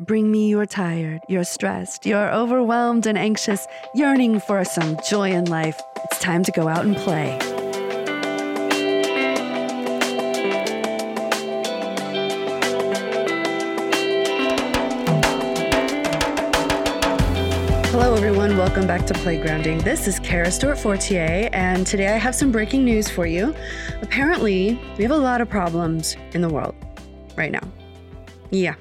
Bring me you're tired, you're stressed, you're overwhelmed and anxious, yearning for some joy in life. It's time to go out and play. Hello, everyone. Welcome back to Playgrounding. This is Kara Stewart Fortier, and today I have some breaking news for you. Apparently, we have a lot of problems in the world right now. Yeah,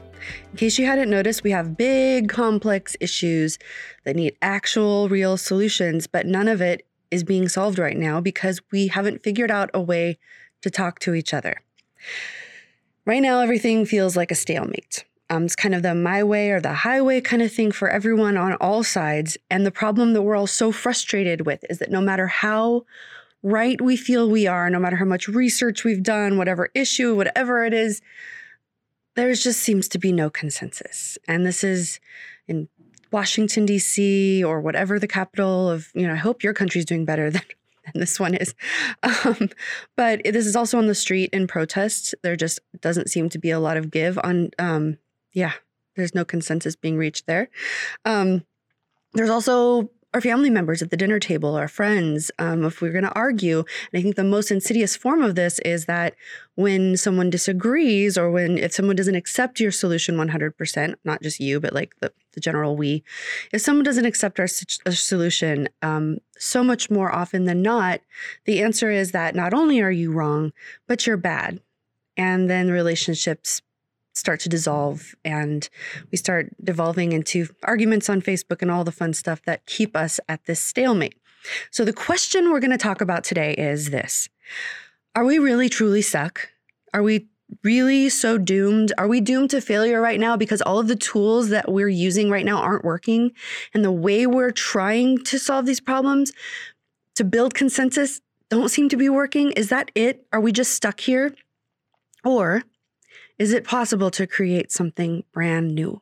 in case you hadn't noticed, we have big, complex issues that need actual, real solutions, but none of it is being solved right now because we haven't figured out a way to talk to each other. Right now, everything feels like a stalemate. Um, it's kind of the my way or the highway kind of thing for everyone on all sides. And the problem that we're all so frustrated with is that no matter how right we feel we are, no matter how much research we've done, whatever issue, whatever it is, there just seems to be no consensus. And this is in Washington, D.C., or whatever the capital of, you know, I hope your country's doing better than, than this one is. Um, but this is also on the street in protests. There just doesn't seem to be a lot of give on, um, yeah, there's no consensus being reached there. Um, there's also our family members at the dinner table, our friends, um, if we're going to argue. And I think the most insidious form of this is that when someone disagrees or when if someone doesn't accept your solution 100%, not just you, but like the, the general we, if someone doesn't accept our, our solution, um, so much more often than not, the answer is that not only are you wrong, but you're bad. And then relationships start to dissolve and we start devolving into arguments on Facebook and all the fun stuff that keep us at this stalemate. So, the question we're going to talk about today is this Are we really truly stuck? Are we really so doomed? Are we doomed to failure right now because all of the tools that we're using right now aren't working? And the way we're trying to solve these problems to build consensus don't seem to be working? Is that it? Are we just stuck here? Or is it possible to create something brand new?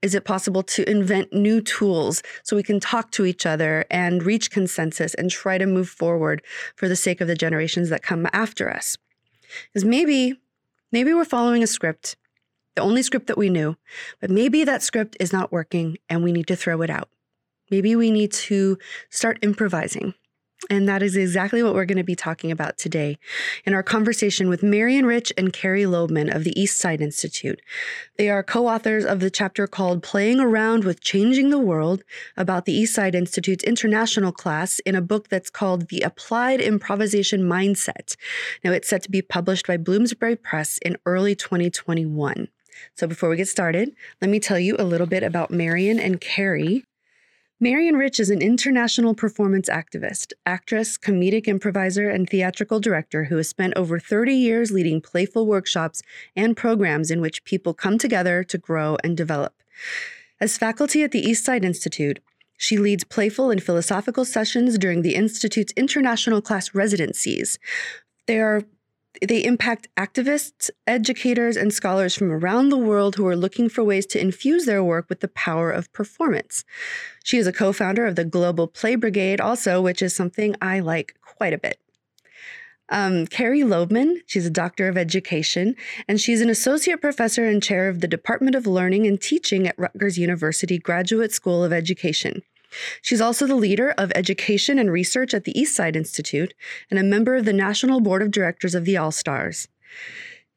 Is it possible to invent new tools so we can talk to each other and reach consensus and try to move forward for the sake of the generations that come after us? Because maybe, maybe we're following a script, the only script that we knew, but maybe that script is not working and we need to throw it out. Maybe we need to start improvising. And that is exactly what we're going to be talking about today in our conversation with Marion Rich and Carrie Lobman of the East Side Institute. They are co authors of the chapter called Playing Around with Changing the World about the East Side Institute's international class in a book that's called The Applied Improvisation Mindset. Now, it's set to be published by Bloomsbury Press in early 2021. So, before we get started, let me tell you a little bit about Marion and Carrie. Marion Rich is an international performance activist, actress, comedic improviser, and theatrical director who has spent over 30 years leading playful workshops and programs in which people come together to grow and develop. As faculty at the Eastside Institute, she leads playful and philosophical sessions during the Institute's international class residencies. They are they impact activists, educators, and scholars from around the world who are looking for ways to infuse their work with the power of performance. She is a co founder of the Global Play Brigade, also, which is something I like quite a bit. Um, Carrie Lobman, she's a doctor of education, and she's an associate professor and chair of the Department of Learning and Teaching at Rutgers University Graduate School of Education. She's also the leader of education and research at the Eastside Institute and a member of the National Board of Directors of the All Stars.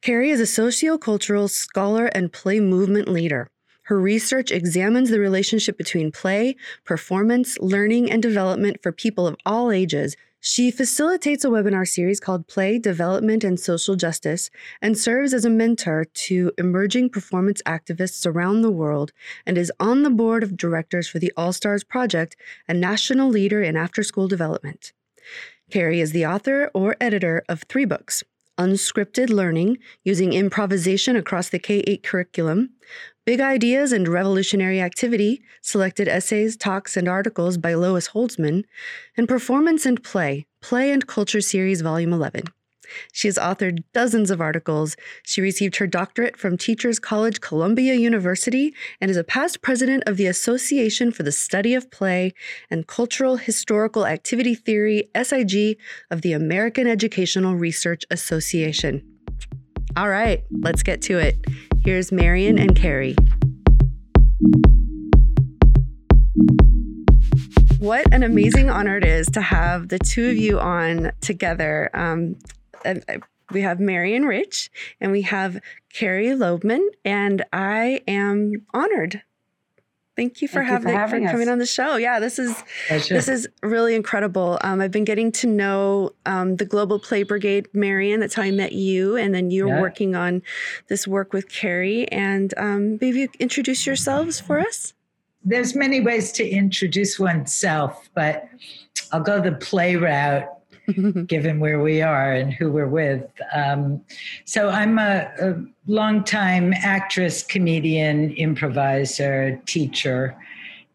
Carrie is a sociocultural scholar and play movement leader. Her research examines the relationship between play, performance, learning, and development for people of all ages she facilitates a webinar series called Play, Development, and Social Justice and serves as a mentor to emerging performance activists around the world and is on the board of directors for the All Stars Project, a national leader in after school development. Carrie is the author or editor of three books Unscripted Learning, using improvisation across the K 8 curriculum, Big Ideas and Revolutionary Activity, selected essays, talks, and articles by Lois Holzman, and Performance and Play, Play and Culture Series, Volume 11. She has authored dozens of articles. She received her doctorate from Teachers College Columbia University and is a past president of the Association for the Study of Play and Cultural Historical Activity Theory, SIG, of the American Educational Research Association. All right, let's get to it. Here's Marion and Carrie. What an amazing honor it is to have the two of you on together. Um, we have Marion Rich and we have Carrie Lobman, and I am honored. Thank you for, Thank having, you for, having for coming on the show. Yeah, this is Pleasure. this is really incredible. Um, I've been getting to know um, the Global Play Brigade, Marion. That's how I met you, and then you're yeah. working on this work with Carrie. And um, maybe you introduce yourselves for us there's many ways to introduce oneself, but I'll go the play route given where we are and who we're with. Um, so I'm a, a longtime actress, comedian, improviser, teacher,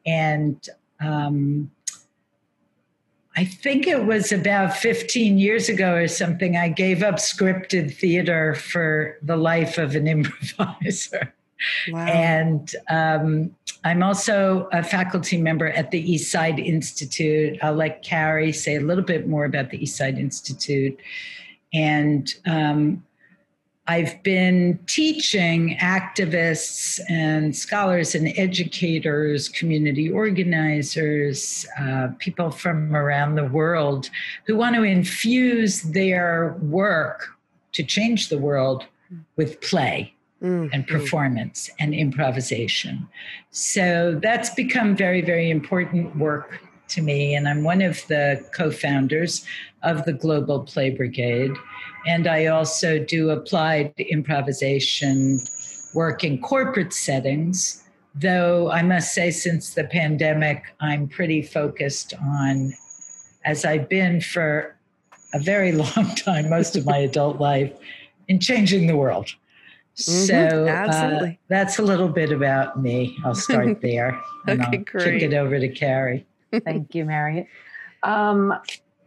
and um, I think it was about 15 years ago or something, I gave up scripted theater for the life of an improviser. Wow. And um, I'm also a faculty member at the Eastside Institute. I'll let Carrie say a little bit more about the Eastside Institute. And um, I've been teaching activists and scholars and educators, community organizers, uh, people from around the world who want to infuse their work to change the world with play mm, and performance mm. and improvisation. So that's become very, very important work to me. And I'm one of the co founders of the Global Play Brigade. And I also do applied improvisation work in corporate settings. Though I must say, since the pandemic, I'm pretty focused on, as I've been for a very long time, most of my adult life, in changing the world. Mm-hmm, so uh, that's a little bit about me. I'll start there. and okay, I'll great. Kick it over to Carrie. Thank you, Mary. Um,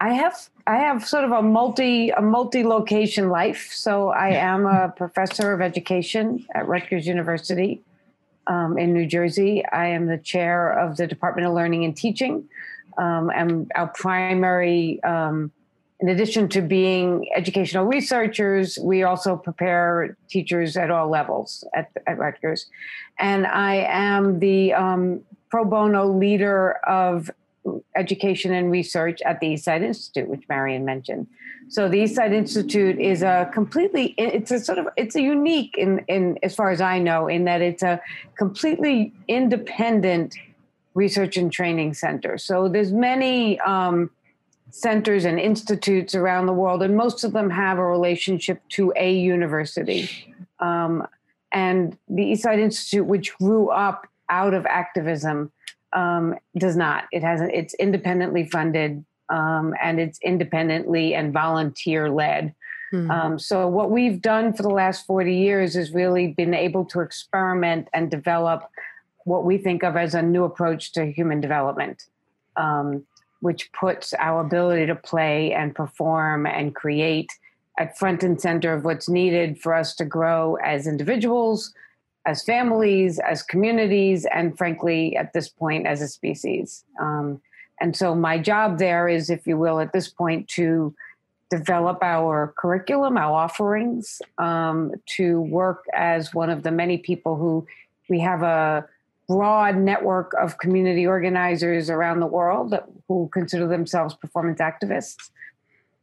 I have I have sort of a multi a multi location life. So I am a professor of education at Rutgers University um, in New Jersey. I am the chair of the Department of Learning and Teaching. Um, and our primary um, in addition to being educational researchers, we also prepare teachers at all levels at, at Rutgers. And I am the um, pro bono leader of education and research at the Eastside Institute, which Marion mentioned. So the Eastside Institute is a completely, it's a sort of, it's a unique in, in as far as I know, in that it's a completely independent research and training center. So there's many, um, centers and institutes around the world, and most of them have a relationship to a university. Um, and the Eastside Institute, which grew up out of activism, um, does not. It has it's independently funded um, and it's independently and volunteer led. Hmm. Um, so what we've done for the last 40 years is really been able to experiment and develop what we think of as a new approach to human development. Um, which puts our ability to play and perform and create at front and center of what's needed for us to grow as individuals, as families, as communities, and frankly, at this point, as a species. Um, and so, my job there is, if you will, at this point, to develop our curriculum, our offerings, um, to work as one of the many people who we have a broad network of community organizers around the world that, who consider themselves performance activists.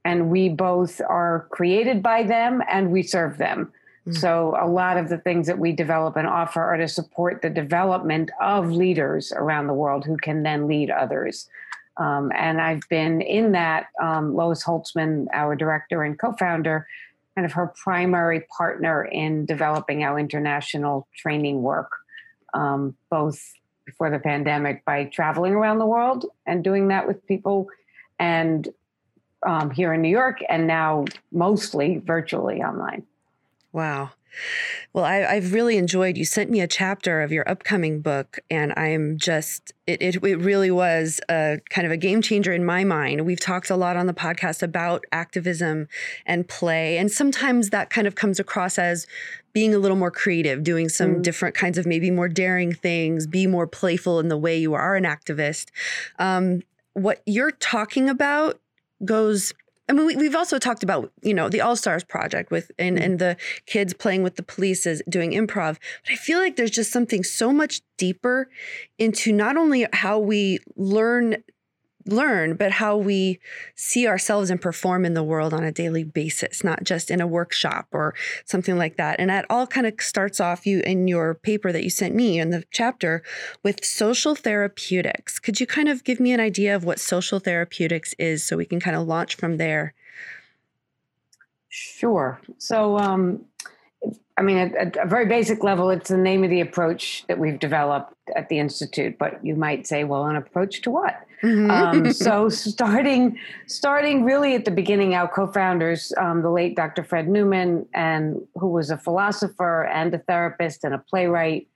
And we both are created by them and we serve them. Mm. So, a lot of the things that we develop and offer are to support the development of leaders around the world who can then lead others. Um, and I've been in that, um, Lois Holzman, our director and co founder, kind of her primary partner in developing our international training work um, both before the pandemic by traveling around the world and doing that with people and um, here in New York and now mostly virtually online. Wow. Well, I, have really enjoyed. You sent me a chapter of your upcoming book, and I'm just it, it. It really was a kind of a game changer in my mind. We've talked a lot on the podcast about activism and play, and sometimes that kind of comes across as being a little more creative, doing some mm. different kinds of maybe more daring things, be more playful in the way you are an activist. Um, what you're talking about goes I mean, we, have also talked about, you know, the All Stars project with and, mm-hmm. and the kids playing with the police is doing improv. But I feel like there's just something so much deeper into not only how we learn learn, but how we see ourselves and perform in the world on a daily basis, not just in a workshop or something like that. And that all kind of starts off you in your paper that you sent me in the chapter with social therapeutics. Could you kind of give me an idea of what social therapeutics is so we can kind of launch from there? Sure. So, um, I mean, at, at, a very basic level, it's the name of the approach that we've developed at the institute. But you might say, well, an approach to what? Mm-hmm. Um, so starting, starting really at the beginning, our co-founders, um, the late Dr. Fred Newman, and who was a philosopher and a therapist and a playwright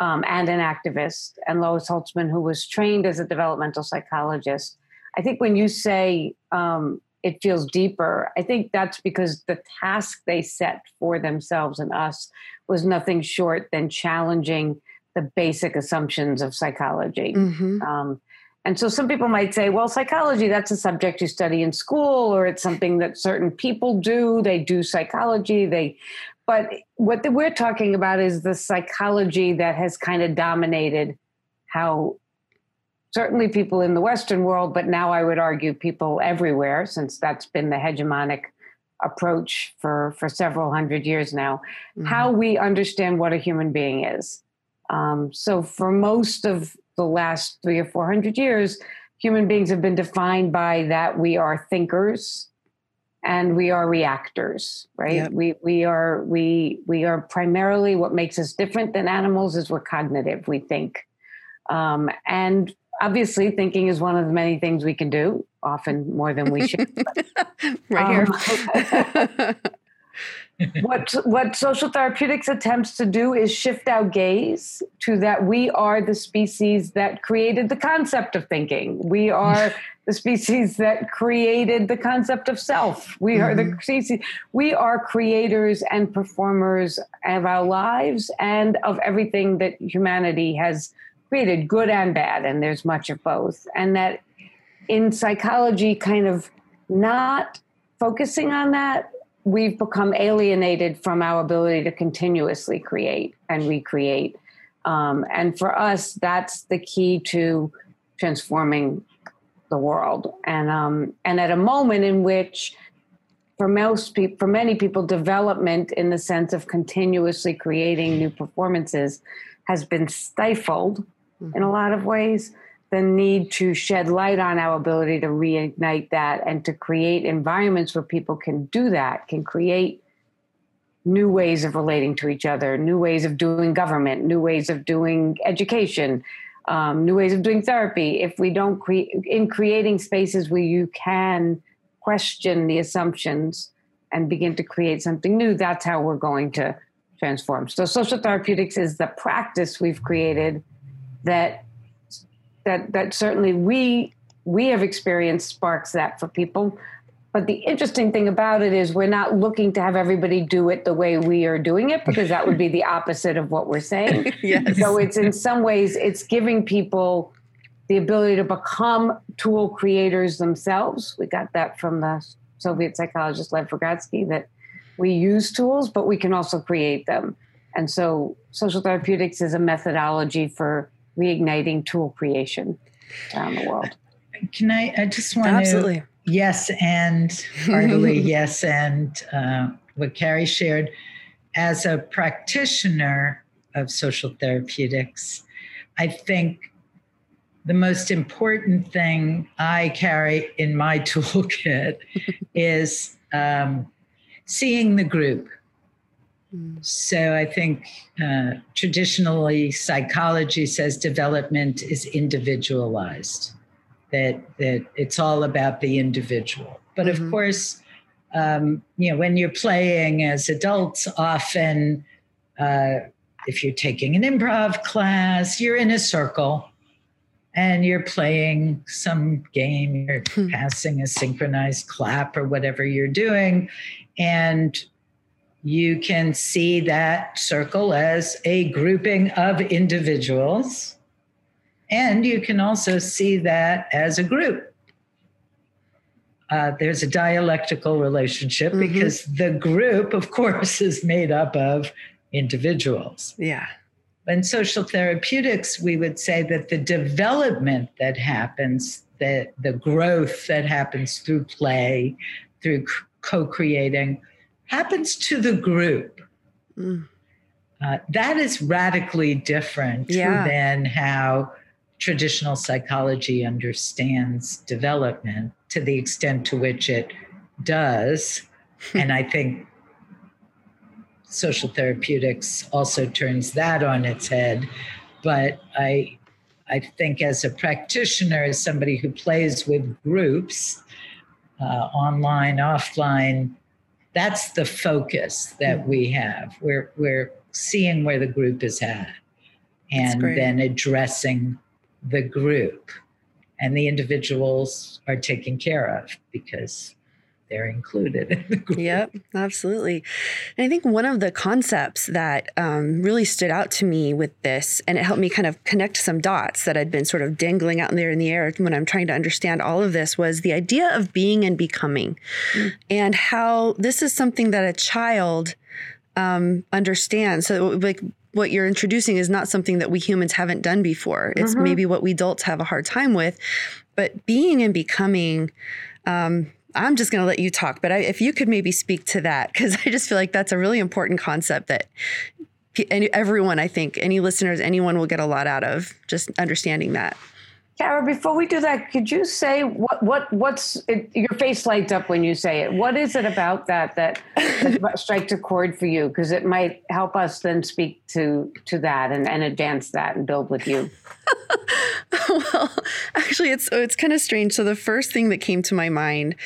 um, and an activist, and Lois Holzman, who was trained as a developmental psychologist. I think when you say um, it feels deeper. I think that's because the task they set for themselves and us was nothing short than challenging the basic assumptions of psychology. Mm-hmm. Um, and so some people might say, well, psychology, that's a subject you study in school, or it's something that certain people do. They do psychology. They, but what the, we're talking about is the psychology that has kind of dominated how certainly people in the Western world, but now I would argue people everywhere, since that's been the hegemonic approach for, for several hundred years now, mm-hmm. how we understand what a human being is. Um, so, for most of the last three or four hundred years, human beings have been defined by that we are thinkers and we are reactors right? Yep. we we are we we are primarily what makes us different than animals is we're cognitive we think. Um, and obviously thinking is one of the many things we can do often more than we should. Right um, here what what social therapeutics attempts to do is shift our gaze to that we are the species that created the concept of thinking we are the species that created the concept of self we mm-hmm. are the mm-hmm. species we are creators and performers of our lives and of everything that humanity has created, good and bad, and there's much of both. And that in psychology, kind of not focusing on that, we've become alienated from our ability to continuously create and recreate. Um, and for us, that's the key to transforming the world. And um, and at a moment in which, for most people, for many people, development in the sense of continuously creating new performances has been stifled mm-hmm. in a lot of ways the need to shed light on our ability to reignite that and to create environments where people can do that, can create new ways of relating to each other, new ways of doing government, new ways of doing education, um, new ways of doing therapy. If we don't create in creating spaces where you can question the assumptions and begin to create something new, that's how we're going to transform. So, social therapeutics is the practice we've created that that that certainly we we have experienced sparks that for people. But the interesting thing about it is we're not looking to have everybody do it the way we are doing it because that would be the opposite of what we're saying. Yes. so it's in some ways it's giving people the ability to become tool creators themselves. We got that from the soviet psychologist lev vygotsky that we use tools but we can also create them. And so social therapeutics is a methodology for reigniting tool creation around the world. Can I? I just want Absolutely. to absolutely yes and heartily yes and uh, what Carrie shared as a practitioner of social therapeutics. I think the most important thing I carry in my toolkit is um, seeing the group so I think uh, traditionally psychology says development is individualized, that that it's all about the individual. But mm-hmm. of course, um, you know, when you're playing as adults, often uh, if you're taking an improv class, you're in a circle and you're playing some game, you're hmm. passing a synchronized clap or whatever you're doing. And you can see that circle as a grouping of individuals, and you can also see that as a group. uh, there's a dialectical relationship mm-hmm. because the group, of course, is made up of individuals. Yeah. In social therapeutics, we would say that the development that happens, the, the growth that happens through play, through co creating, happens to the group. Mm. Uh, that is radically different yeah. than how traditional psychology understands development to the extent to which it does. and I think social therapeutics also turns that on its head. But I, I think as a practitioner, as somebody who plays with groups, uh, online, offline, that's the focus that mm. we have. We're, we're seeing where the group is at and then addressing the group. And the individuals are taken care of because they're included in the group. Yep, absolutely. And I think one of the concepts that um, really stood out to me with this, and it helped me kind of connect some dots that I'd been sort of dangling out there in the air when I'm trying to understand all of this, was the idea of being and becoming, mm. and how this is something that a child um, understands. So, like, what you're introducing is not something that we humans haven't done before. It's mm-hmm. maybe what we adults have a hard time with, but being and becoming. Um, I'm just going to let you talk, but I, if you could maybe speak to that, because I just feel like that's a really important concept that everyone, I think, any listeners, anyone will get a lot out of just understanding that. Kara, before we do that, could you say what what what's it, your face lights up when you say it? What is it about that that, that strikes a chord for you? Because it might help us then speak to to that and, and advance that and build with you. well, actually, it's it's kind of strange. So the first thing that came to my mind,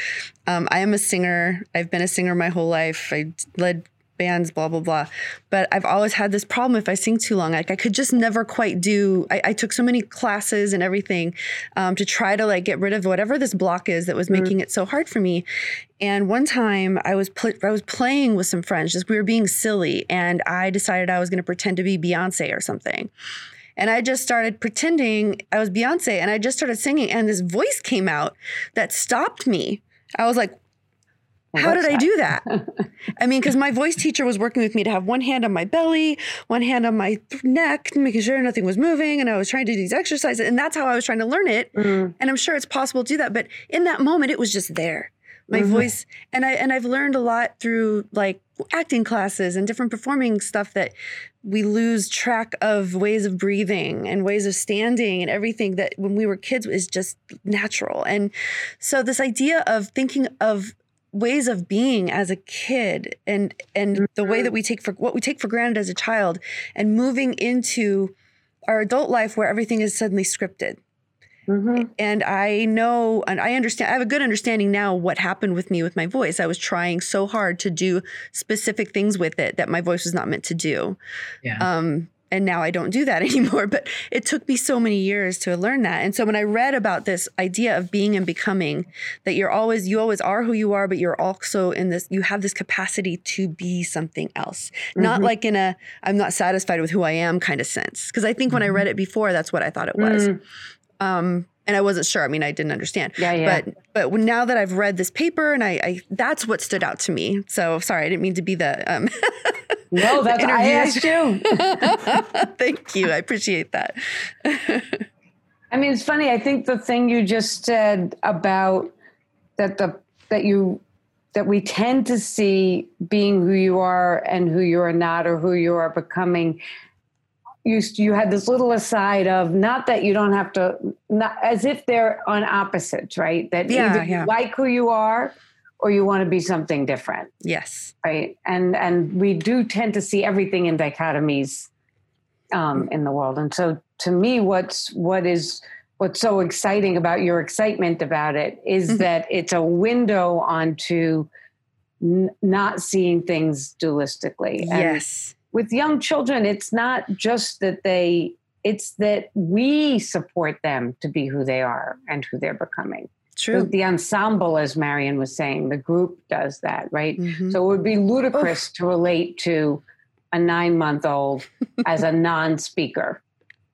um, I am a singer. I've been a singer my whole life. I led bands, blah, blah, blah. But I've always had this problem if I sing too long. Like I could just never quite do, I, I took so many classes and everything um, to try to like get rid of whatever this block is that was mm-hmm. making it so hard for me. And one time I was pl- I was playing with some friends, just we were being silly, and I decided I was going to pretend to be Beyonce or something. And I just started pretending I was Beyonce, and I just started singing, and this voice came out that stopped me. I was like, how did I do that? I mean, because my voice teacher was working with me to have one hand on my belly, one hand on my neck, making sure nothing was moving. And I was trying to do these exercises. And that's how I was trying to learn it. Mm. And I'm sure it's possible to do that. But in that moment, it was just there. My mm-hmm. voice. And I and I've learned a lot through like acting classes and different performing stuff that we lose track of ways of breathing and ways of standing and everything that when we were kids is just natural. And so this idea of thinking of ways of being as a kid and and mm-hmm. the way that mm-hmm. we take for what we take for granted as a child and moving into our adult life where everything is suddenly scripted mm-hmm. and i know and i understand i have a good understanding now what happened with me with my voice i was trying so hard to do specific things with it that my voice was not meant to do yeah. um and now I don't do that anymore. But it took me so many years to learn that. And so when I read about this idea of being and becoming, that you're always, you always are who you are, but you're also in this, you have this capacity to be something else. Mm-hmm. Not like in a, I'm not satisfied with who I am kind of sense. Because I think when I read mm-hmm. it before, that's what I thought it was. Mm. Um, and I wasn't sure. I mean, I didn't understand. Yeah, yeah. But but now that I've read this paper, and I, I that's what stood out to me. So sorry, I didn't mean to be the. Um, no, that's what I asked you. Thank you. I appreciate that. I mean, it's funny. I think the thing you just said about that the that you that we tend to see being who you are and who you are not, or who you are becoming you you had this little aside of not that you don't have to not as if they're on opposites right that yeah, yeah. you like who you are or you want to be something different. Yes. Right? And and we do tend to see everything in dichotomies um, in the world. And so to me what's what is what's so exciting about your excitement about it is mm-hmm. that it's a window onto n- not seeing things dualistically. Yes. with young children, it's not just that they, it's that we support them to be who they are and who they're becoming. True. The, ensemble, as Marion was saying, the group does that, right? Mm-hmm. So it would be ludicrous Oof. to relate to a nine month old as a non speaker,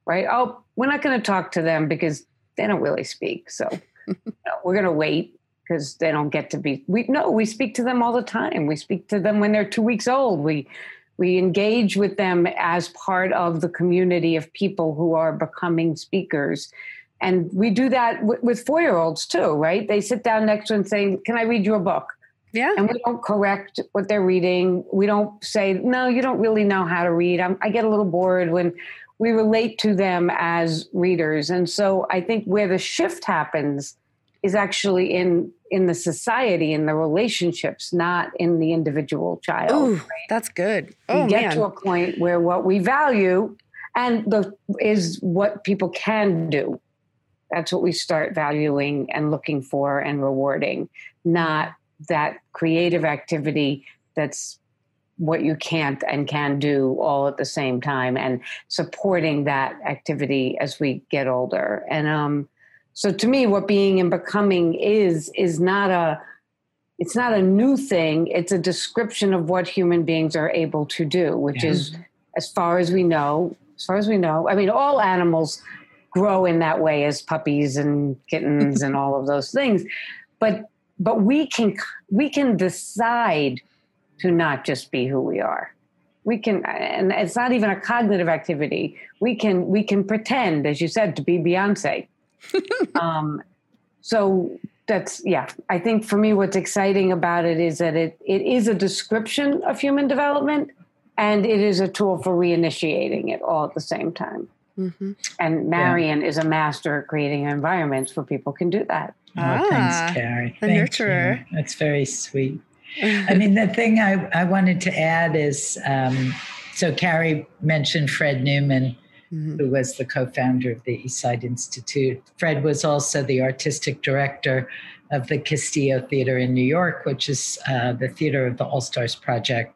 right? Oh, we're not going to talk to them because they don't really speak. So you know, we're going to wait because they don't get to be we no we speak to them all the time we speak to them when they're two weeks old we we engage with them as part of the community of people who are becoming speakers and we do that w- with four year olds too right? They sit down next to and say can i read you a book? Yeah. and we don't correct what they're reading. We don't say no you don't really know how to read. I'm, i get a little bored when we relate to them as readers. And so i think where the shift happens is actually in in the society in the relationships not in the individual child Ooh, that's good. we Oh get man. to a point where what we value and the is what people can do that's what we start valuing and looking for and rewarding not that creative activity that's what you can't and can do all at the same time and supporting that activity as we get older and um so to me what being and becoming is is not a it's not a new thing it's a description of what human beings are able to do which Yeah. is as far as we know as far as we know i mean all animals grow in that way as puppies and kittens and all of those things. But but we can we can decide to not just be who we are. We can and it's not even a cognitive activity. We can we can pretend as you said to be beyonce. Um, so that's yeah i think for me what's exciting about it is that it it is a description of human development and it is a tool for reinitiating it all at the same time hmm and marion is a master at creating environments where people can do that Oh, Ah, thanks, Carrie. the Thank nurturer. You. That's very sweet. I mean, the thing I, I wanted to add is um, so Carrie mentioned Fred Newman, Mhm. who was the co founder of the Eastside Institute. Fred was also the artistic director of the Castillo Theater in New York, which is uh, the theater of the All Stars Project.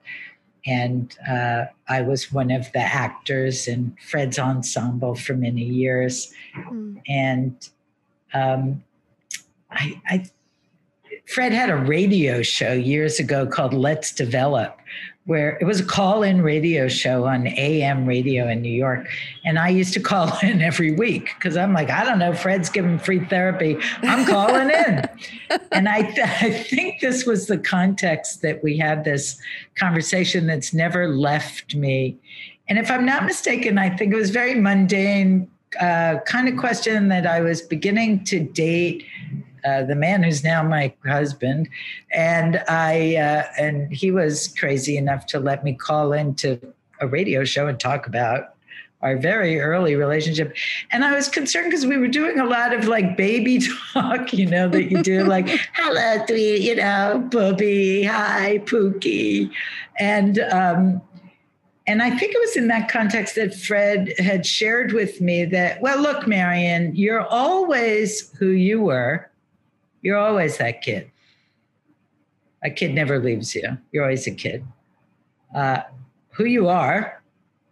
And uh, I was one of the actors in Fred's ensemble for many years Mm. and um, I, I Fred had a radio show years ago called Let's Develop, where it was a call-in radio show on AM radio in New York, and I used to call in every week because I'm like, I don't know, Fred's giving free therapy, I'm calling in, and I, th- I think this was the context that we had this conversation that's never left me, and if I'm not mistaken, I think it was very mundane uh, kind of question that I was beginning to date uh, the man who's now my husband, and I uh, and he was crazy enough to let me call into a radio show and talk about our very early relationship. And I was concerned because we were doing a lot of like baby talk, you know, that you do like, hello, sweet, you know, booby, hi, Pookie. And um, and I think it was in that context that Fred had shared with me that, well, look, Marion, you're always who you were. You're always that kid. A kid never leaves you. You're always a kid. Uh, who you are,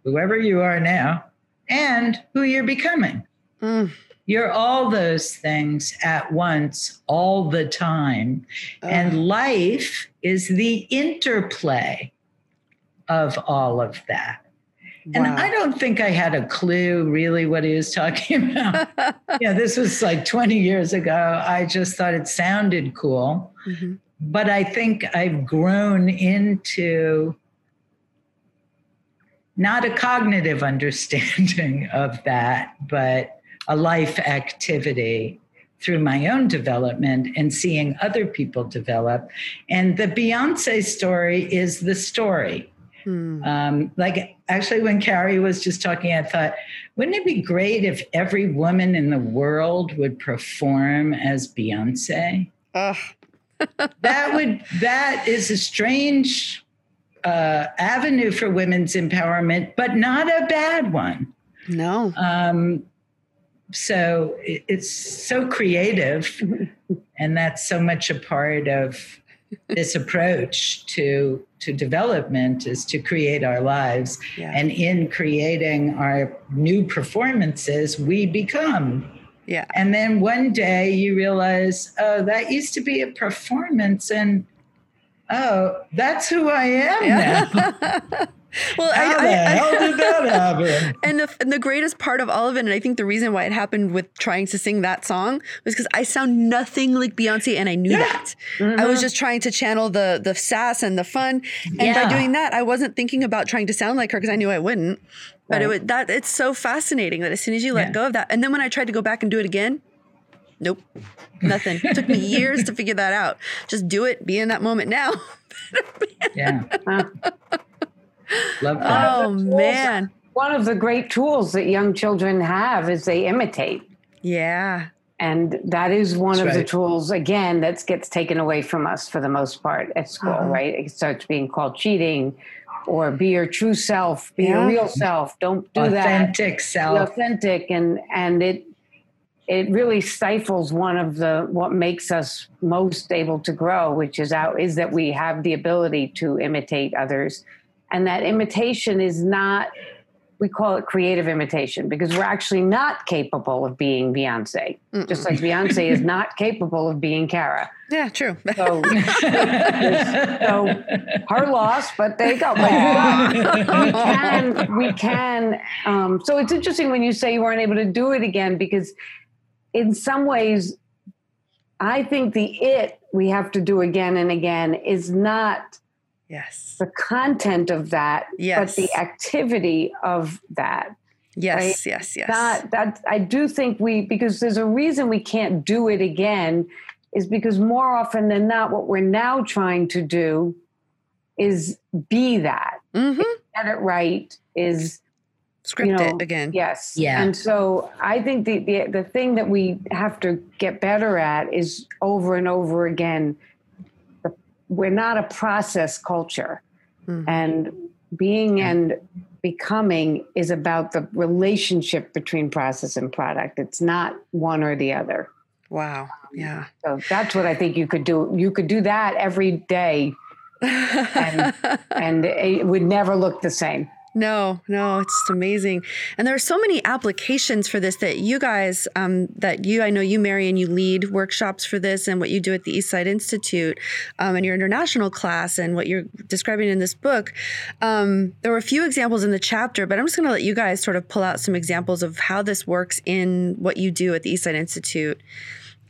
whoever you are now, and who you're becoming. Mm. You're all those things at once, all the time. And life is the interplay of all of that. And Wow. I don't think I had a clue really what he was talking about. yeah, this was like 20 years ago. I just thought it sounded cool. Mhm. But I think I've grown into not a cognitive understanding of that, but a life activity through my own development and seeing other people develop. And the Beyonce story is the story. Hmm. Um, like actually, when Carrie was just talking, I thought, wouldn't it be great if every woman in the world would perform as Beyonce? Ugh. That would that is a strange uh, avenue for women's empowerment, but not a bad one. No. Um, so it, it's so creative, and that's so much a part of this approach to to development is to create our lives Yeah. and in creating our new performances we become yeah. and then one day you realize oh that used to be a performance and oh that's who i am now Yeah. Well, how I, the I, hell I, did that happen? And the, and the greatest part of all of it, and I think the reason why it happened with trying to sing that song was because I sound nothing like Beyonce, and I knew yeah. that. Mm-hmm. I was mm-hmm. just trying to channel the the sass and the fun, and yeah. by doing that, I wasn't thinking about trying to sound like her because I knew I wouldn't. But right. it was, that it's so fascinating that as soon as you let yeah. go of that, and then when I tried to go back and do it again, nope, nothing. it took me years to figure that out. Just do it, be in that moment now. yeah. Love that. Oh man. One of the great tools that young children have is they imitate. Yeah. And that is one That's of right. the tools, again, that gets taken away from us for the most part at school, uh-huh. right? It starts being called cheating or be your true self, be yeah. your real self. Don't do authentic that. Authentic self. Be authentic. And, and it, it really stifles one of the what makes us most able to grow which is out is that we have the ability to imitate others and that imitation is not we call it creative imitation because we're actually not capable of being Beyonce, Mm-mm. just like Beyonce is not capable of being Kara. Yeah, true. So, so her loss, but they go. we can, we can. Um, so it's interesting when you say you weren't able to do it again because, in some ways, I think the it we have to do again and again is not Yes. The content of that, yes. but the activity of that. Yes, right? yes, yes. That that I do think we because there's a reason we can't do it again is because more often than not what we're now trying to do is be that. Mm-hmm. Get it right is script you know, it again. Yes. Yeah. And so I think the, the the thing that we have to get better at is over and over again we're not a process culture. Mm-hmm. And being and becoming is about the relationship between process and product. It's not one or the other. Wow. Yeah. So that's what I think you could do. You could do that every day and, and it would never look the same. No, no, it's amazing. And there are so many applications for this that you guys, um, that you, I know you, Marion, you lead workshops for this and what you do at the Eastside Institute um, and your international class and what you're describing in this book. Um, there were a few examples in the chapter, but I'm just going to let you guys sort of pull out some examples of how this works in what you do at the Eastside Institute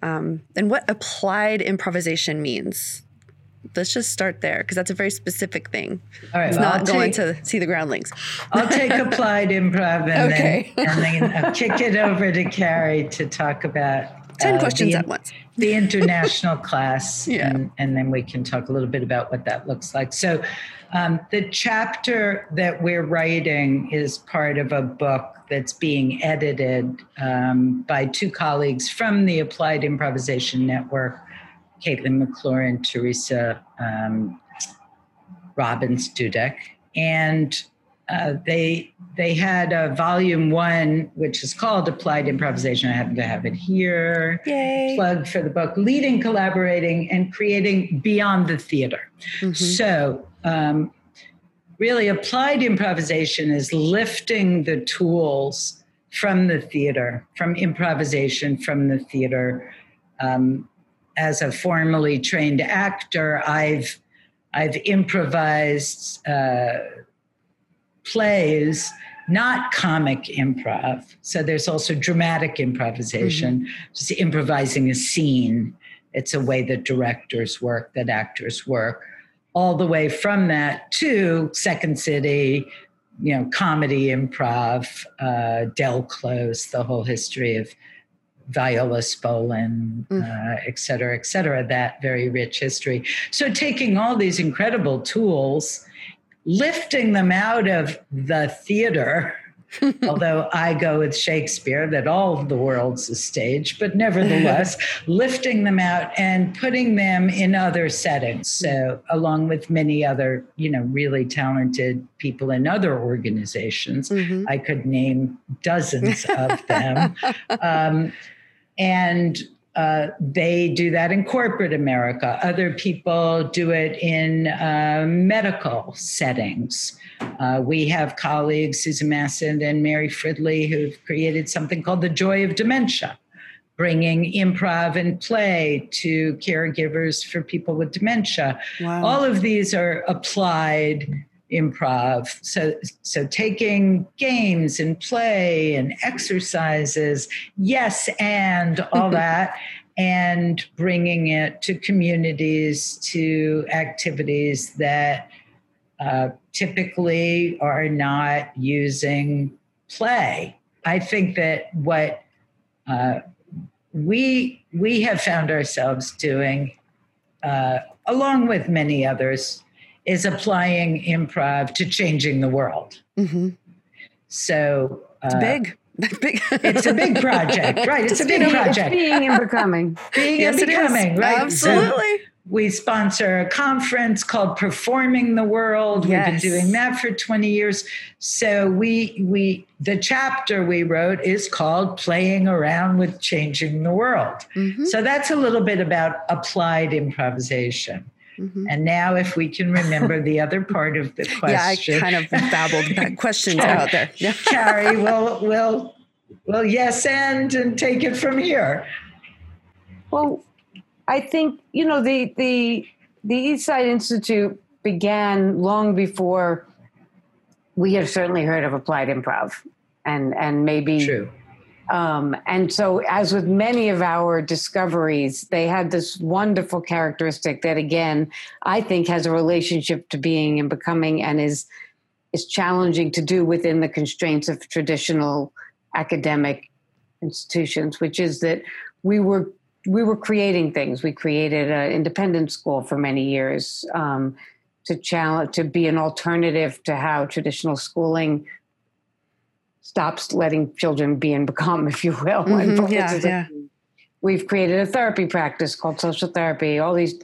um, and what applied improvisation means let's just start there because that's a very specific thing. All right, it's well, not I'll going take, to see the groundlings. I'll take applied improv and okay. then and then I'll kick it over to Carrie to talk about ten uh, questions the, at once. The international class, yeah. and, and then we can talk a little bit about what that looks like. So, um, the chapter that we're writing is part of a book that's being edited um, by two colleagues from the Applied Improvisation Network Caitlin McClure and Teresa um, Robbins Dudeck. And uh, they they had a volume one, which is called Applied Improvisation. I happen to have it here. Yay. Plug for the book, leading, collaborating, and creating beyond the theater. Mm-hmm. So, um, really, applied improvisation is lifting the tools from the theater, from improvisation from the theater, um, as a formally trained actor, I've I've improvised uh, plays, not comic improv. So there's also dramatic improvisation, mm-hmm. just improvising a scene. It's a way that directors work, that actors work, all the way from that to Second City, you know, comedy improv, uh, Del Close, the whole history of Viola Spolin, mm. uh, et cetera, et cetera, that very rich history. So taking all these incredible tools, lifting them out of the theater, although I go with Shakespeare that all of the world's a stage, but nevertheless, lifting them out and putting them in other settings. So, along with many other, you know, really talented people in other organizations, mm-hmm. I could name dozens of them. Um, and uh, they do that in corporate America. Other people do it in uh, medical settings. Uh, we have colleagues, Susan Massad and Mary Fridley, who've created something called the Joy of Dementia, bringing improv and play to caregivers for people with dementia. Wow. All of these are applied improv. So, so taking games and play and exercises, yes, and all that, and bringing it to communities, to activities that uh, typically are not using play. I think that what uh, we we have found ourselves doing, uh, along with many others, is applying improv to changing the world. Mm-hmm. So it's uh, big. big. it's a big project, right? It's, it's a big project. being and becoming. Being yes, and becoming, right? Absolutely. So we sponsor a conference called Performing the World. Yes. We've been doing that for 20 years. So we we the chapter we wrote is called Playing Around with Changing the World. Mm-hmm. So that's a little bit about applied improvisation. Mm-hmm. And now, if we can remember the other part of the question. yeah, I kind of babbled questions out there. Yeah. Carrie, will will will yes and and take it from here. Well, I think you know the the the East Side Institute began long before we had certainly heard of applied improv, and and maybe true um, and so, as with many of our discoveries, they had this wonderful characteristic that, again, I think has a relationship to being and becoming, and is is challenging to do within the constraints of traditional academic institutions, which is that we were we were creating things. We created an independent school for many years um, to challenge to be an alternative to how traditional schooling stops letting children be and become, if you will. Mm-hmm, yeah, yeah. We've created a therapy practice called social therapy, all these.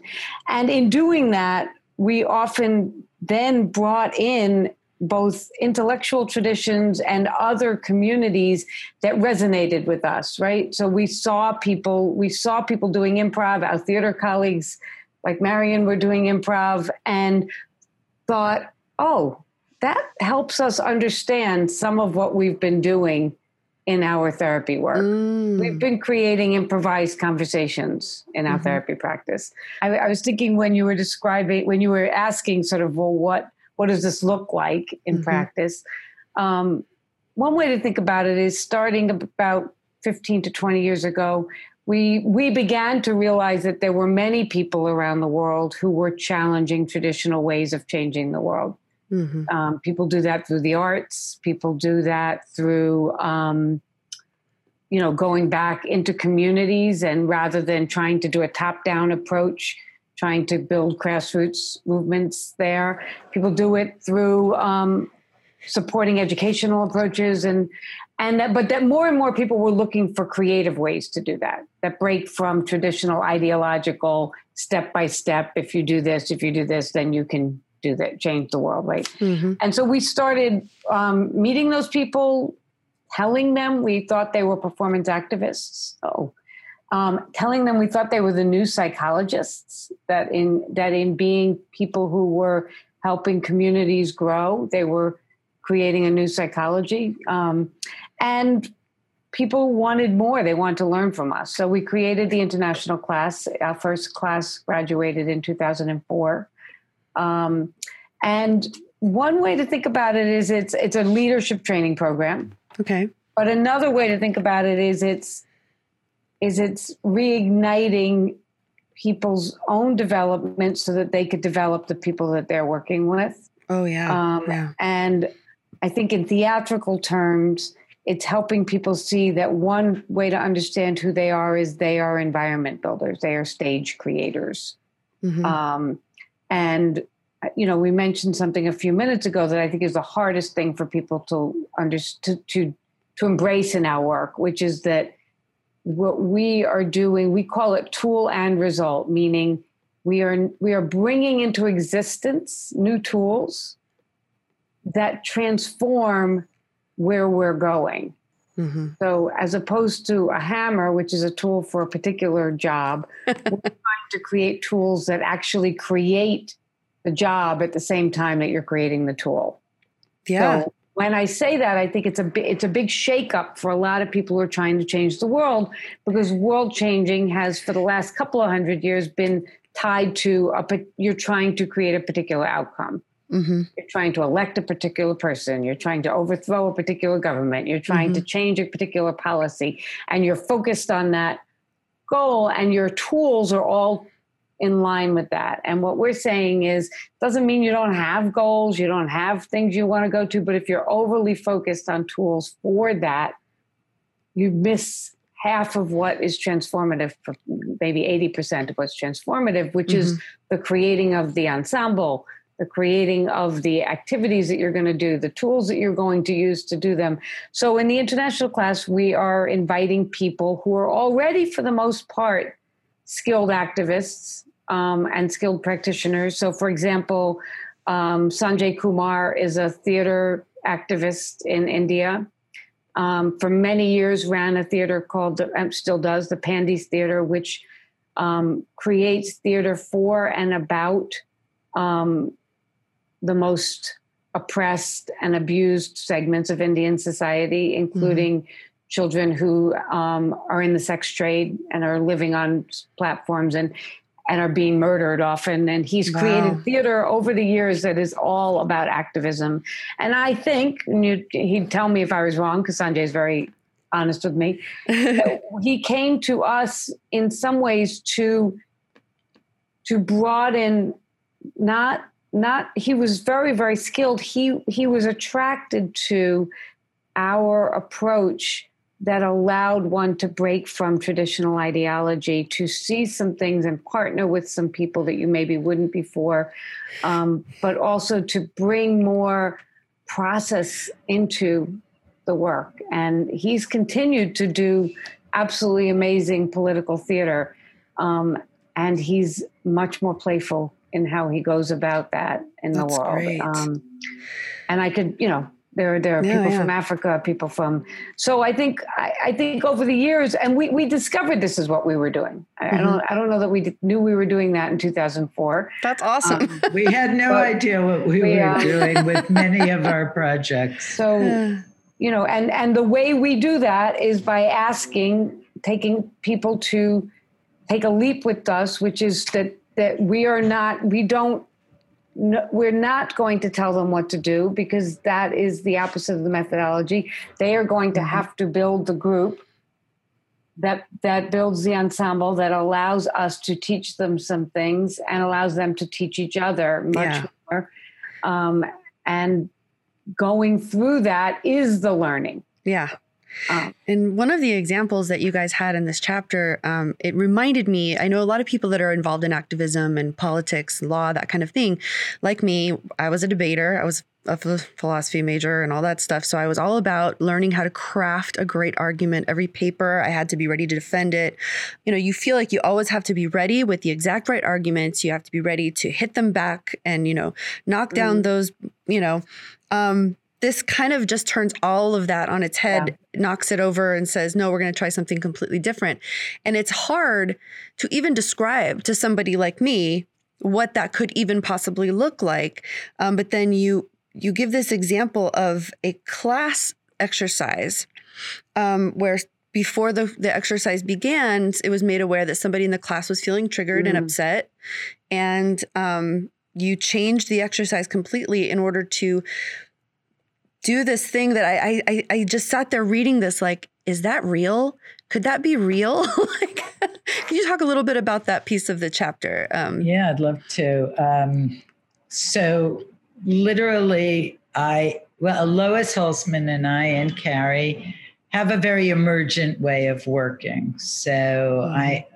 And in doing that, we often then brought in both intellectual traditions and other communities that resonated with us right so we saw people we saw people doing improv our theater colleagues like marion were doing improv and thought oh that helps us understand some of what we've been doing in our therapy work. Mm. We've been creating improvised conversations in our mm-hmm. therapy practice. I, I, was thinking when you were describing, when you were asking, sort of, well, what what does this look like in mm-hmm. practice? Um, one way to think about it is starting about 15 to 20 years ago, we we began to realize that there were many people around the world who were challenging traditional ways of changing the world. Mm-hmm. Um, people do that through the arts. People do that through, um, you know, going back into communities and rather than trying to do a top-down approach, trying to build grassroots movements there. People do it through um, supporting educational approaches and and that, but that more and more people were looking for creative ways to do that that break from traditional ideological step by step if you do this if you do this then you can do that, change the world, right? Mm-hmm. And so we started um, meeting those people, telling them we thought they were performance activists. So, um, telling them we thought they were the new psychologists. That in that in being people who were helping communities grow, they were creating a new psychology, um, and people wanted more. They wanted to learn from us. So we created the international class. Our first class graduated in 2004. Um, and one way to think about it is it's it's a leadership training program. Okay. But another way to think about it is it's is it's reigniting people's own development so that they could develop the people that they're working with. Oh yeah. Um, yeah. And I think in theatrical terms, it's helping people see that one way to understand who they are is they are environment builders, they are stage creators. Mm-hmm. Um, and you know, we mentioned something a few minutes ago that I think is the hardest thing for people to understand to to embrace in our work, which is that what we are doing, we call it tool and result, meaning we are we are bringing into existence new tools that transform where we're going. Mm-hmm. So, as opposed to a hammer, which is a tool for a particular job, we're trying to create tools that actually create the job at the same time that you're creating the tool. Yeah. So when I say that, I think it's a it's a big shakeup for a lot of people who are trying to change the world because world changing has for the last couple of hundred years been tied to a you're trying to create a particular outcome. Mm-hmm. You're trying to elect a particular person. You're trying to overthrow a particular government. You're trying mm-hmm. to change a particular policy. And you're focused on that goal, and your tools are all in line with that. And what we're saying is, doesn't mean you don't have goals, you don't have things you want to go to, but if you're overly focused on tools for that, you miss half of what is transformative, maybe 80% of what's transformative, which mm-hmm. is the creating of the ensemble, the creating of the activities that you're going to do, the tools that you're going to use to do them. So in the international class, we are inviting people who are already, for the most part, skilled activists um, and skilled practitioners. So, for example, um, Sanjay Kumar is a theater activist in India um, for many years ran a theater called um, still does the Pandies' Theater, which um, creates theater for and about um, the most oppressed and abused segments of Indian society, including mm-hmm. children who um, are in the sex trade and are living on platforms and and are being murdered often. And he's wow. created theater over the years that is all about activism. And I think, and you, he'd tell me if I was wrong, because Sanjay is very honest with me. he came to us in some ways to to broaden not not he was very very skilled he he was attracted to our approach that allowed one to break from traditional ideology, to see some things and partner with some people that you maybe wouldn't before, um, but also to bring more process into the work. And he's continued to do absolutely amazing political theater. Um, and he's much more playful in how he goes about that in That's the world. Um, and I could, you know, there, there are yeah, people yeah. from Africa, people from. So I think, I, I, think over the years, and we, we discovered this is what we were doing. I, mm-hmm. I don't, I don't know that we did, knew we were doing that in 2004. That's awesome. Um, we had no idea what we, we were uh, doing with many of our projects. So, you know, and and the way we do that is by asking, taking people to take a leap with us, which is that that we are not, we don't no, we're not going to tell them what to do because that is the opposite of the methodology. They are going to mm-hmm. have to build the group that that builds the ensemble that allows us to teach them some things and allows them to teach each other much yeah. more. Um, and going through that is the learning. Yeah. Um, and one of the examples that you guys had in this chapter, um, it reminded me. I know a lot of people that are involved in activism and politics, law, that kind of thing. Like me, I was a debater. I was a philosophy major and all that stuff. So I was all about learning how to craft a great argument. Every paper, I had to be ready to defend it. You know, you feel like you always have to be ready with the exact right arguments. You have to be ready to hit them back and, you know, knock down mm. those, you know, um, this kind of just turns all of that on its head, yeah. knocks it over, and says, no, we're going to try something completely different. And it's hard to even describe to somebody like me what that could even possibly look like. Um, but then you you give this example of a class exercise um, where before the, the exercise began, it was made aware that somebody in the class was feeling triggered mm. and upset. And um, you changed the exercise completely in order to do this thing that I, I I just sat there reading this like, is that real? Could that be real? like, can you talk a little bit about that piece of the chapter? Um, yeah, I'd love to. Um, so literally, I well, Lois Holzman and I and Carrie have a very emergent way of working. So mm-hmm. I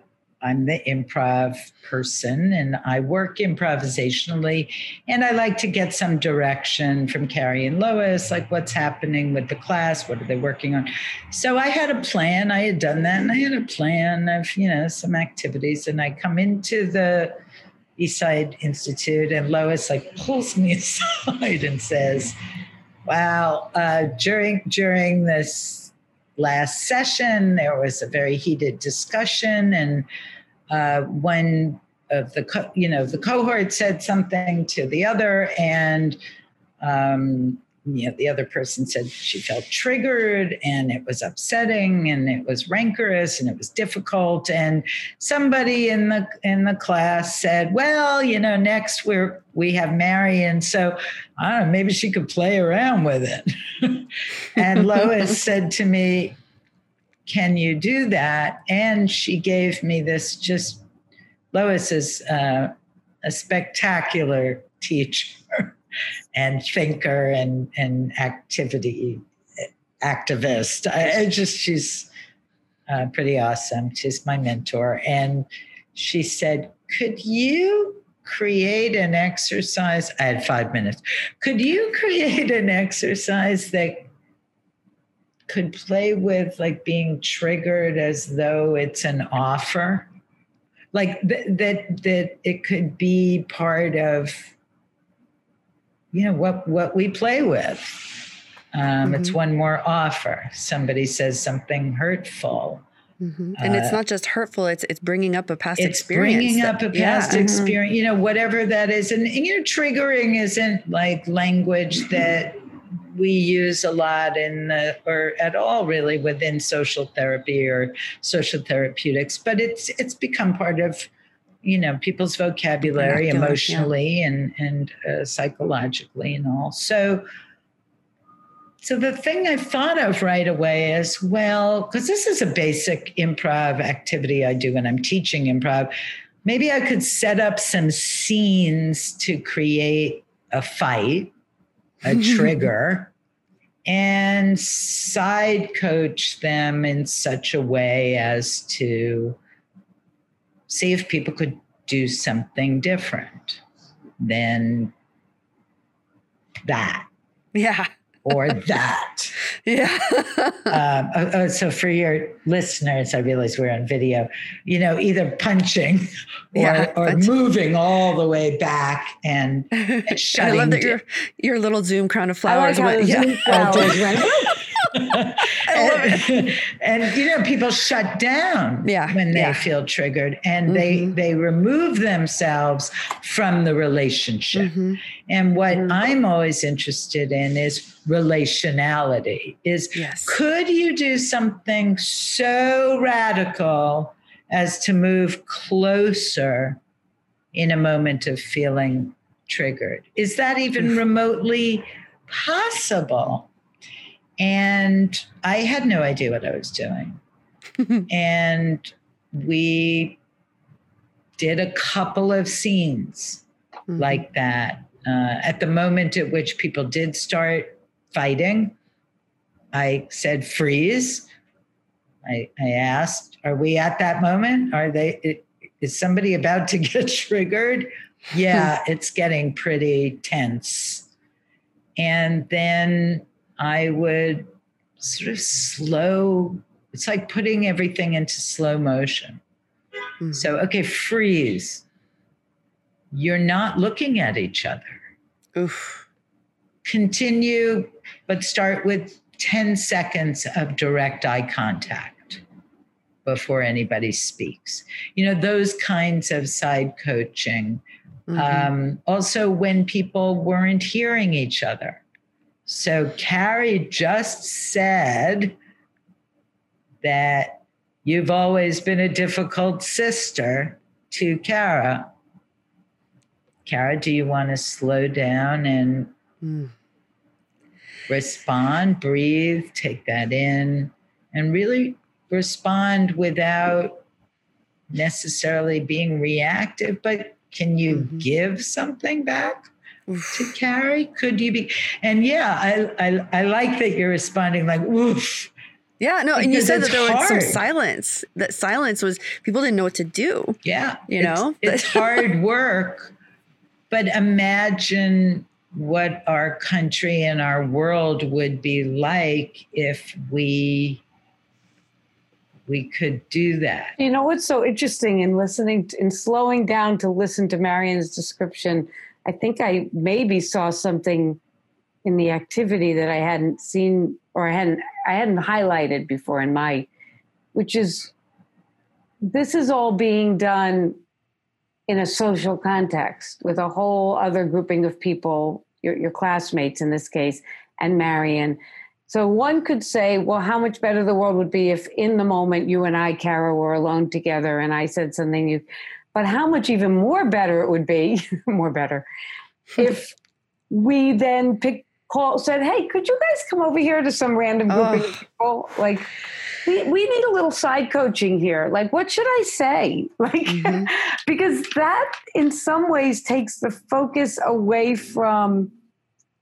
I'm the improv person and I work improvisationally. And I like to get some direction from Carrie and Lois, like what's happening with the class, what are they working on. So I had a plan. I had done that and I had a plan of, you know, some activities. And I come into the Eastside Institute and Lois like pulls me aside and says, Wow, uh, during during this last session. There was a very heated discussion, and uh, one of the co- you know the cohort said something to the other, and um, you know, the other person said she felt triggered and it was upsetting and it was rancorous and it was difficult. And somebody in the in the class said, "Well, you know, next we're we have Marion, so I don't know, maybe she could play around with it." and Lois said to me, "Can you do that?" And she gave me this. Just Lois is uh, a spectacular teacher and thinker and and activity activist. I, I just she's uh, pretty awesome. She's my mentor, and she said, "Could you?" create an exercise i had five minutes could you create an exercise that could play with like being triggered as though it's an offer like th- that that it could be part of you know what what we play with. Um, mm-hmm. It's one more offer. Somebody says something hurtful. Mm-hmm. And uh, it's not just hurtful; it's it's bringing up a past it's experience. Bringing up a past yeah. experience, you know, whatever that is. And, and you know, triggering isn't like language that we use a lot in the, or at all really within social therapy or social therapeutics, but it's it's become part of you know people's vocabulary emotionally yeah. and and uh, psychologically and all so so the thing i thought of right away is well because this is a basic improv activity i do when i'm teaching improv maybe i could set up some scenes to create a fight a trigger and side coach them in such a way as to see if people could do something different than that. Yeah. or that. Yeah. um, oh, oh, so for your listeners, I realize we're on video. You know, either punching or, yeah, or moving all the way back and, and shutting. I love that your your little Zoom crown of flowers. Like went, yeah. Flowers and, and, you know, people shut down yeah, when they yeah. feel triggered and mm-hmm. they they remove themselves from the relationship. Mm-hmm. And what mm-hmm. I'm always interested in is relationality. Is yes. could you do something so radical as to move closer in a moment of feeling triggered? Is that even remotely possible? And I had no idea what I was doing. and we did a couple of scenes mm-hmm. like that. Uh, at the moment at which people did start fighting, I said, freeze. I, I asked, are we at that moment? Are they, is somebody about to get triggered? Yeah, it's getting pretty tense. And then I would sort of slow, it's like putting everything into slow motion. Mm-hmm. So, okay, freeze. You're not looking at each other. Oof. Continue, but start with 10 seconds of direct eye contact before anybody speaks. You know, those kinds of side coaching. Mm-hmm. Um, also, when people weren't hearing each other so Carrie just said that you've always been a difficult sister to Kara. Kara, do you want to slow down and mm. respond, breathe, take that in, and really respond without necessarily being reactive, but can you mm-hmm. give something back? To Carrie? Could you be? And yeah, I, I, I like that you're responding like, woof. Yeah, no, and you said that there hard. was some silence. That silence was people didn't know what to do. Yeah, you know, it's, it's hard work. But imagine what our country and our world would be like if we we could do that. You know what's so interesting in listening to, in slowing down to listen to Marion's description I think I maybe saw something in the activity that I hadn't seen or I hadn't I hadn't highlighted before in my which is this is all being done in a social context with a whole other grouping of people your, your classmates in this case and Marion. So one could say, well, how much better the world would be if in the moment you and I, Kara, were alone together and I said something you, but how much even more better it would be, more better, if we then picked call said, "Hey, could you guys come over here to some random group oh. of people?" Like, we, we need a little side coaching here. Like, what should I say? Like, mm-hmm. because that in some ways takes the focus away from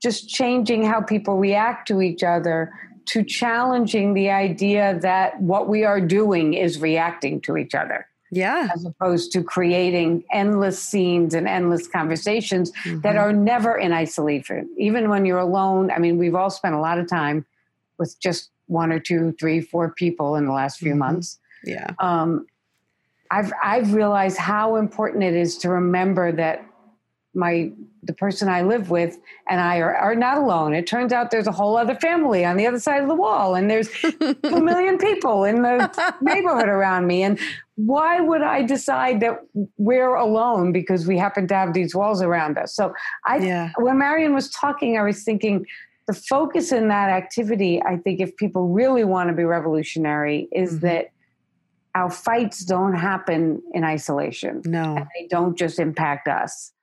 just changing how people react to each other to challenging the idea that what we are doing is reacting to each other. Yeah. As opposed to creating endless scenes and endless conversations mm-hmm. that are never in isolation. Even when you're alone, I mean, we've all spent a lot of time with just one or two, three, four people in the last few mm-hmm. months. Yeah. Um, I've I've realized how important it is to remember that my the person I live with and I are, are not alone. It turns out there's a whole other family on the other side of the wall, and there's two million people in the neighborhood around me. And why would I decide that we're alone because we happen to have these walls around us? So I, yeah. when Marion was talking, I was thinking the focus in that activity. I think if people really want to be revolutionary, is mm-hmm. that our fights don't happen in isolation. No, they don't just impact us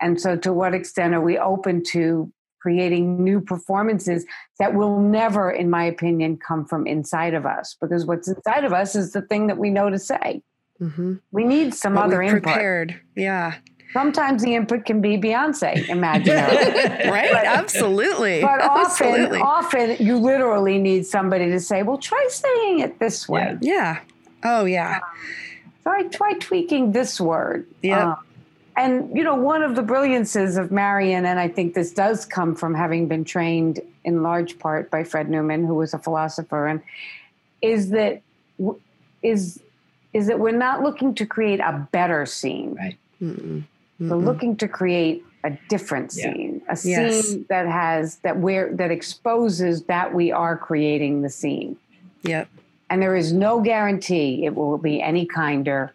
and so, to what extent are we open to creating new performances that will never, in my opinion, come from inside of us? Because what's inside of us is the thing that we know to say. Mm-hmm. We need some what other input. Prepared, yeah. Sometimes the input can be Beyonce, imaginary. right? But, Absolutely. But often, Absolutely. often you literally need somebody to say, "Well, try saying it this way." Yeah. Oh, yeah. try try tweaking this word. Yeah. Um, and you know one of the brilliances of marion and i think this does come from having been trained in large part by fred newman who was a philosopher and is that is is that we're not looking to create a better scene right Mm-mm. Mm-mm. we're looking to create a different scene yeah. a scene yes. that has that where that exposes that we are creating the scene yep and there is no guarantee it will be any kinder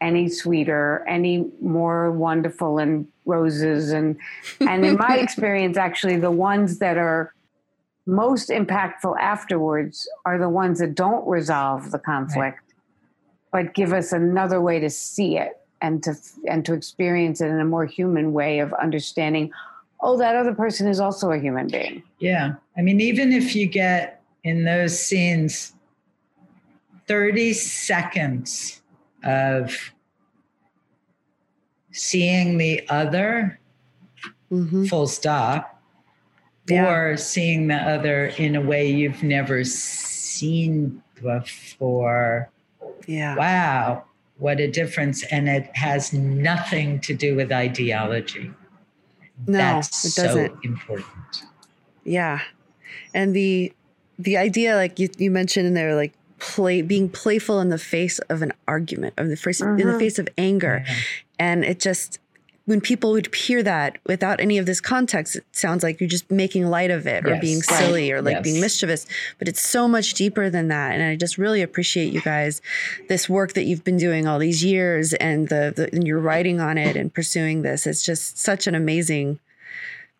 any sweeter, any more wonderful and roses. And and in my experience actually the ones that are most impactful afterwards are the ones that don't resolve the conflict right. but give us another way to see it and to and to experience it in a more human way of understanding oh that other person is also a human being. Yeah. I mean even if you get in those scenes 30 seconds of seeing the other mm-hmm. full stop yeah. or seeing the other in a way you've never seen before. Yeah. Wow what a difference. And it has nothing to do with ideology. No That's it doesn't. so important. Yeah. And the the idea like you, you mentioned in there like play being playful in the face of an argument of the face mm-hmm. in the mm-hmm. face of anger mm-hmm. and it just when people would hear that without any of this context it sounds like you're just making light of it or being silly or like yes. being mischievous but it's so much deeper than that and i just really appreciate you guys this work that you've been doing all these years and the, the and you're writing on it and pursuing this it's just such an amazing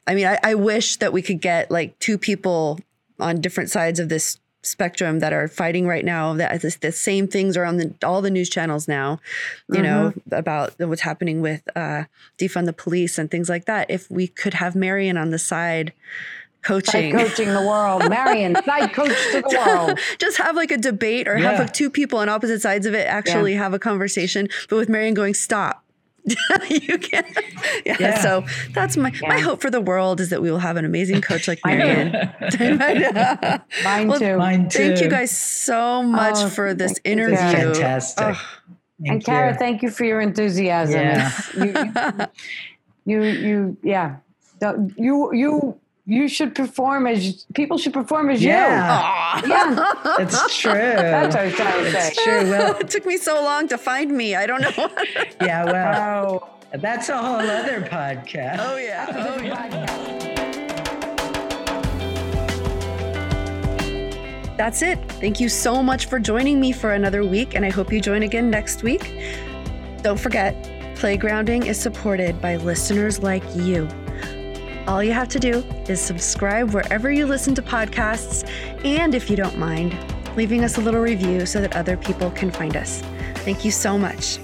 i mean I, I wish that we could get like two people on different sides of this spectrum that are fighting right now that the same things are on the, all the news channels now you mm-hmm. know about what's happening with uh, defund the police and things like that if we could have marion on the side coaching side coaching the world marion side coach to the world just have like a debate or yeah. have like two people on opposite sides of it actually yeah. have a conversation but with marion going stop you can yeah, yeah, so that's my yeah. my hope for the world is that we will have an amazing coach like Marion. Mine well, too. Mine too. Thank you guys so oh, much oh, for this interview. Fantastic. Oh. and Kara, thank you for your enthusiasm. Yeah. You, you, you, you, yeah. You, you you should perform as people should perform as yeah. you. Yeah, it's true. That's what I was trying to say. It's true. Well, it took me so long to find me. I don't know. yeah, well, oh. that's a whole other podcast. Oh yeah. Oh yeah. That's it. Thank you so much for joining me for another week, and I hope you join again next week. Don't forget, Playgrounding is supported by listeners like you. All you have to do is subscribe wherever you listen to podcasts, and if you don't mind, leaving us a little review so that other people can find us. Thank you so much.